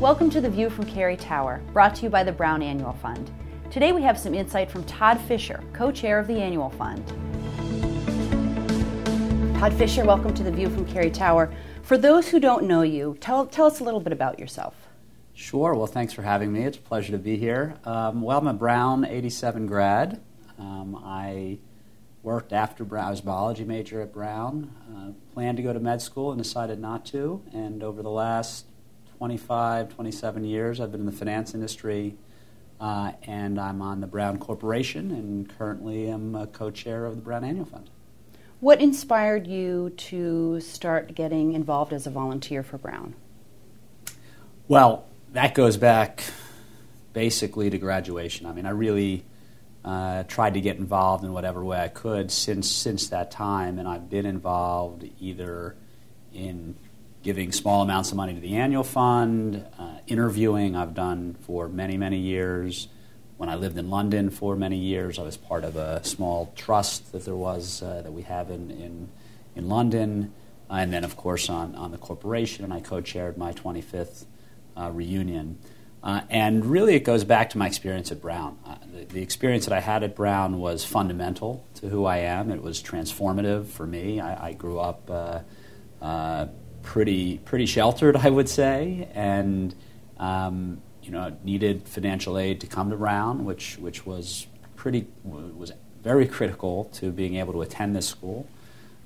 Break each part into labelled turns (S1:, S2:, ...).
S1: Welcome to The View from Carrie Tower, brought to you by the Brown Annual Fund. Today we have some insight from Todd Fisher, co chair of the Annual Fund. Todd Fisher, welcome to The View from Carrie Tower. For those who don't know you, tell, tell us a little bit about yourself.
S2: Sure. Well, thanks for having me. It's a pleasure to be here. Um, well, I'm a Brown 87 grad. Um, I worked after Brown. I was a biology major at Brown. Uh, planned to go to med school and decided not to. And over the last 25, 27 years, I've been in the finance industry. Uh, and I'm on the Brown Corporation and currently am a co chair of the Brown Annual Fund.
S1: What inspired you to start getting involved as a volunteer for Brown?
S2: Well, that goes back basically to graduation. I mean, I really uh, tried to get involved in whatever way I could since since that time, and I've been involved either in giving small amounts of money to the annual fund, uh, interviewing. I've done for many many years. When I lived in London for many years, I was part of a small trust that there was uh, that we have in in, in London, and then of course on on the corporation, and I co-chaired my 25th uh, reunion. Uh, and really, it goes back to my experience at Brown. Uh, the, the, experience that I had at Brown was fundamental to who I am. It was transformative for me. I, I grew up uh, uh pretty pretty sheltered, I would say, and um, you know needed financial aid to come to Brown, which which was pretty was very critical to being able to attend this school.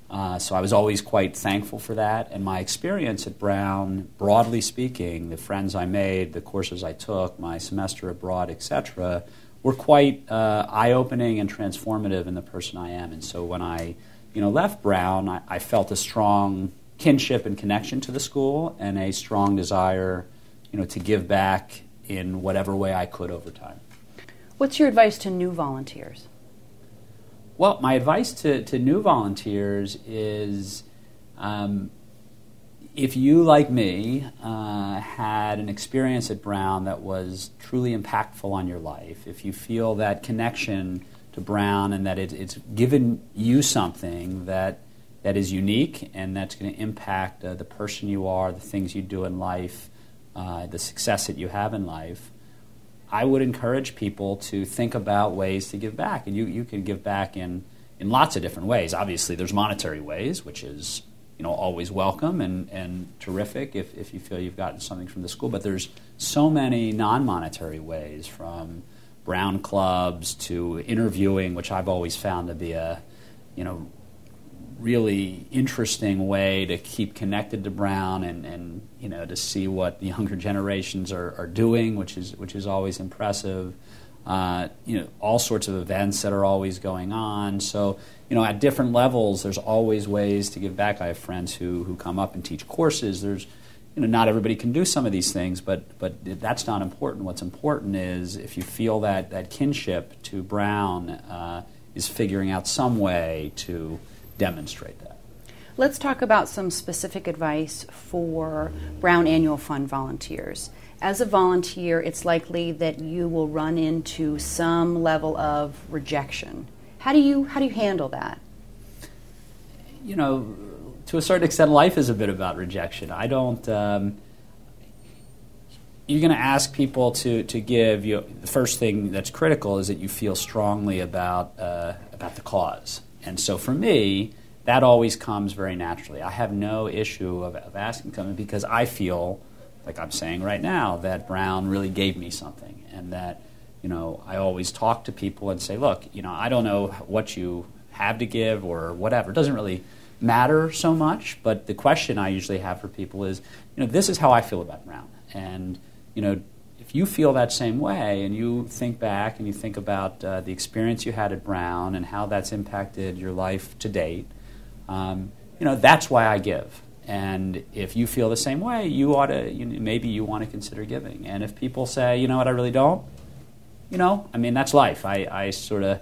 S2: Uh, so I was always quite thankful for that. And my experience at Brown, broadly speaking, the friends I made, the courses I took, my semester abroad, etc., were quite uh, eye-opening and transformative in the person I am. And so when I, you know, left Brown, I, I felt a strong kinship and connection to the school, and a strong desire, you know, to give back in whatever way I could over time.
S1: What's your advice to new volunteers?
S2: Well, my advice to, to new volunteers is um, if you, like me, uh, had an experience at Brown that was truly impactful on your life, if you feel that connection to Brown and that it, it's given you something that, that is unique and that's going to impact uh, the person you are, the things you do in life, uh, the success that you have in life, I would encourage people to think about ways to give back. And you, you can give back in, in lots of different ways. Obviously, there's monetary ways, which is you know, always welcome and, and terrific if, if you feel you've gotten something from the school. But there's so many non monetary ways from brown clubs to interviewing, which I've always found to be a you know, really interesting way to keep connected to Brown and, and you know to see what the younger generations are, are doing, which is which is always impressive. Uh, you know, all sorts of events that are always going on. So, you know, at different levels, there's always ways to give back. I have friends who, who come up and teach courses. There's, you know, not everybody can do some of these things, but, but that's not important. What's important is if you feel that, that kinship to Brown uh, is figuring out some way to demonstrate that.
S1: Let's talk about some specific advice for Brown Annual Fund volunteers. As a volunteer, it's likely that you will run into some level of rejection. How do you how do you handle that?
S2: You know, to a certain extent, life is a bit about rejection. I don't. Um, you're going to ask people to, to give you the first thing that's critical is that you feel strongly about uh, about the cause and so for me, that always comes very naturally. I have no issue of, of asking something because I feel, like I'm saying right now, that Brown really gave me something. And that, you know, I always talk to people and say, look, you know, I don't know what you have to give or whatever. It doesn't really matter so much. But the question I usually have for people is, you know, this is how I feel about Brown. And, you know, if you feel that same way and you think back and you think about uh, the experience you had at Brown and how that's impacted your life to date, um, you know, that's why I give. And if you feel the same way, you ought to, you maybe you want to consider giving. And if people say, you know what, I really don't, you know, I mean, that's life. I, I sort of,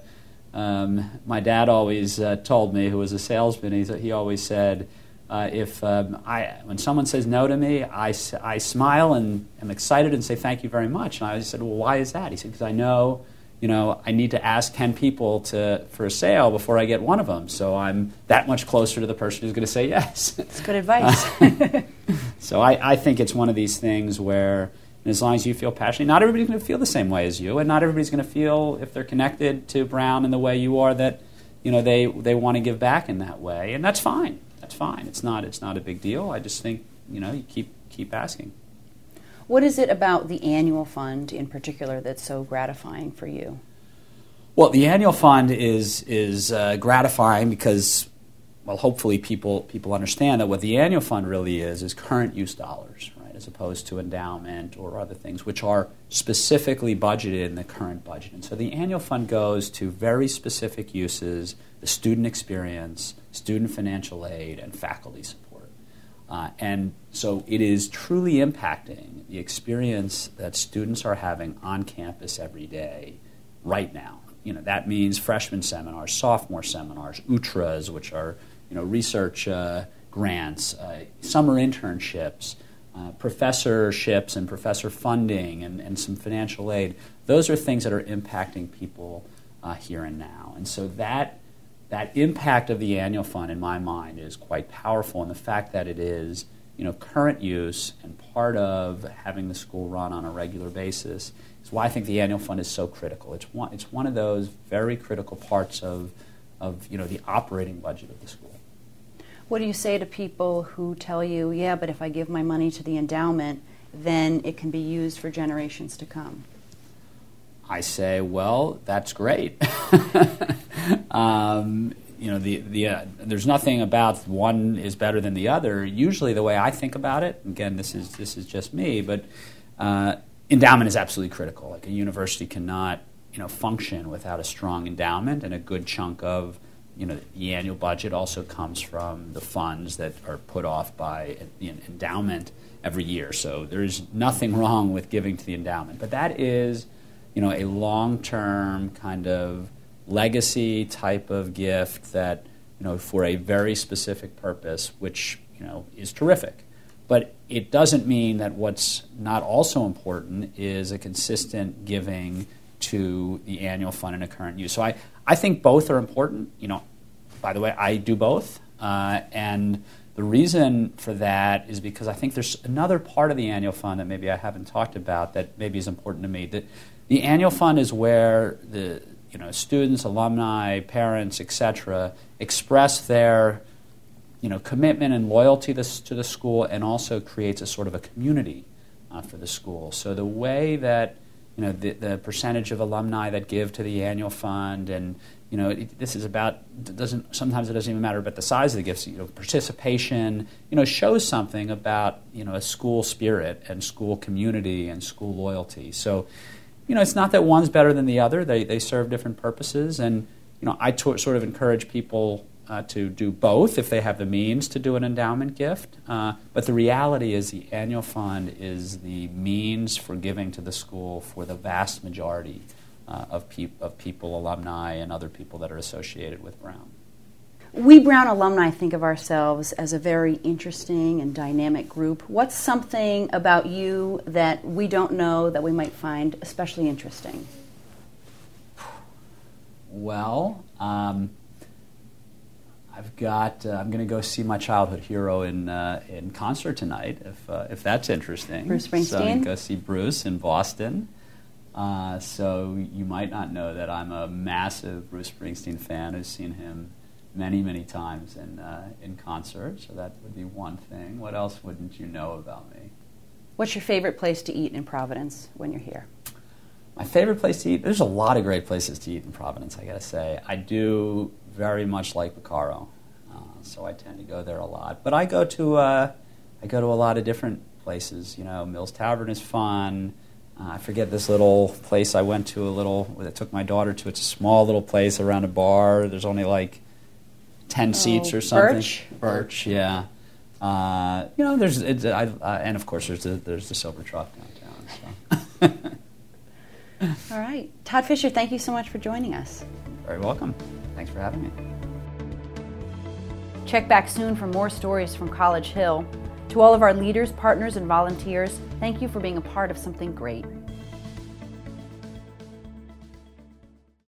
S2: um, my dad always uh, told me, who was a salesman, he, he always said, uh, if um, I, when someone says no to me, I, I smile and am excited and say thank you very much. And I said, well, why is that? He said, because I know, you know, I need to ask 10 people to, for a sale before I get one of them. So I'm that much closer to the person who's going to say yes.
S1: That's good advice.
S2: so I, I think it's one of these things where, as long as you feel passionate, not everybody's going to feel the same way as you, and not everybody's going to feel if they're connected to Brown in the way you are that you know they they want to give back in that way, and that's fine. That's fine. It's not it's not a big deal. I just think you know you keep keep asking.
S1: What is it about the annual fund in particular that's so gratifying for you?
S2: Well, the annual fund is is uh, gratifying because, well, hopefully people people understand that what the annual fund really is is current use dollars, as opposed to endowment or other things which are specifically budgeted in the current budget. And so the annual fund goes to very specific uses: the student experience, student financial aid, and faculty support. Uh, and so it is truly impacting the experience that students are having on campus every day, right now you know, that means freshman seminars, sophomore seminars, UTRAs, which are you know, research uh, grants, uh, summer internships, uh, professorships and professor funding, and, and some financial aid. Those are things that are impacting people uh, here and now. And so that, that impact of the annual fund, in my mind, is quite powerful. And the fact that it is you know, current use and part of having the school run on a regular basis is why I think the annual fund is so critical. It's one, it's one of those very critical parts of, of you know, the operating budget of the school.
S1: What do you say to people who tell you, yeah, but if I give my money to the endowment, then it can be used for generations to come?
S2: I say, well, that's great. um, you know, the, the, uh, there's nothing about one is better than the other. Usually, the way I think about it, again, this is, this is just me, but uh, endowment is absolutely critical. Like a university cannot, you know, function without a strong endowment, and a good chunk of, you know, the annual budget also comes from the funds that are put off by the endowment every year. So there's nothing wrong with giving to the endowment, but that is, you know, a long-term kind of legacy type of gift that, you know, for a very specific purpose, which you know is terrific. But it doesn't mean that what's not also important is a consistent giving to the annual fund and a current use. So I, I think both are important. You know, by the way, I do both. Uh, and the reason for that is because I think there's another part of the annual fund that maybe I haven't talked about that maybe is important to me. That the annual fund is where the you know students, alumni, parents, etc., express their you know, commitment and loyalty to, to the school and also creates a sort of a community uh, for the school. So the way that you know the, the percentage of alumni that give to the annual fund and you know it, this is about doesn't sometimes it doesn't even matter about the size of the gifts you know participation you know shows something about you know a school spirit and school community and school loyalty. So you know it's not that one's better than the other. They, they serve different purposes. And you know I t- sort of encourage people uh, to do both if they have the means to do an endowment gift. Uh, but the reality is, the annual fund is the means for giving to the school for the vast majority uh, of, of people, alumni, and other people that are associated with Brown.
S1: We Brown alumni think of ourselves as a very interesting and dynamic group. What's something about you that we don't know that we might find especially interesting?
S2: Well, um, I've got. Uh, I'm going to go see my childhood hero in uh, in concert tonight, if uh, if that's interesting.
S1: Bruce Springsteen.
S2: So I'm go see Bruce in Boston. Uh, so you might not know that I'm a massive Bruce Springsteen fan. I've seen him many, many times in uh, in concert. So that would be one thing. What else wouldn't you know about me?
S1: What's your favorite place to eat in Providence when you're here?
S2: My favorite place to eat. There's a lot of great places to eat in Providence. I got to say, I do very much like Bacaro, uh, so I tend to go there a lot. But I go to uh, I go to a lot of different places. You know, Mills Tavern is fun. Uh, I forget this little place I went to. A little I took my daughter to. It's a small little place around a bar. There's only like ten oh, seats or something.
S1: Birch.
S2: Birch, yeah. Uh, you know, there's I, uh, and of course there's the there's the Silver Truck downtown.
S1: All right, Todd Fisher, thank you so much for joining us.
S2: Very welcome. Thanks for having me.
S1: Check back soon for more stories from College Hill. To all of our leaders, partners, and volunteers, thank you for being a part of something great.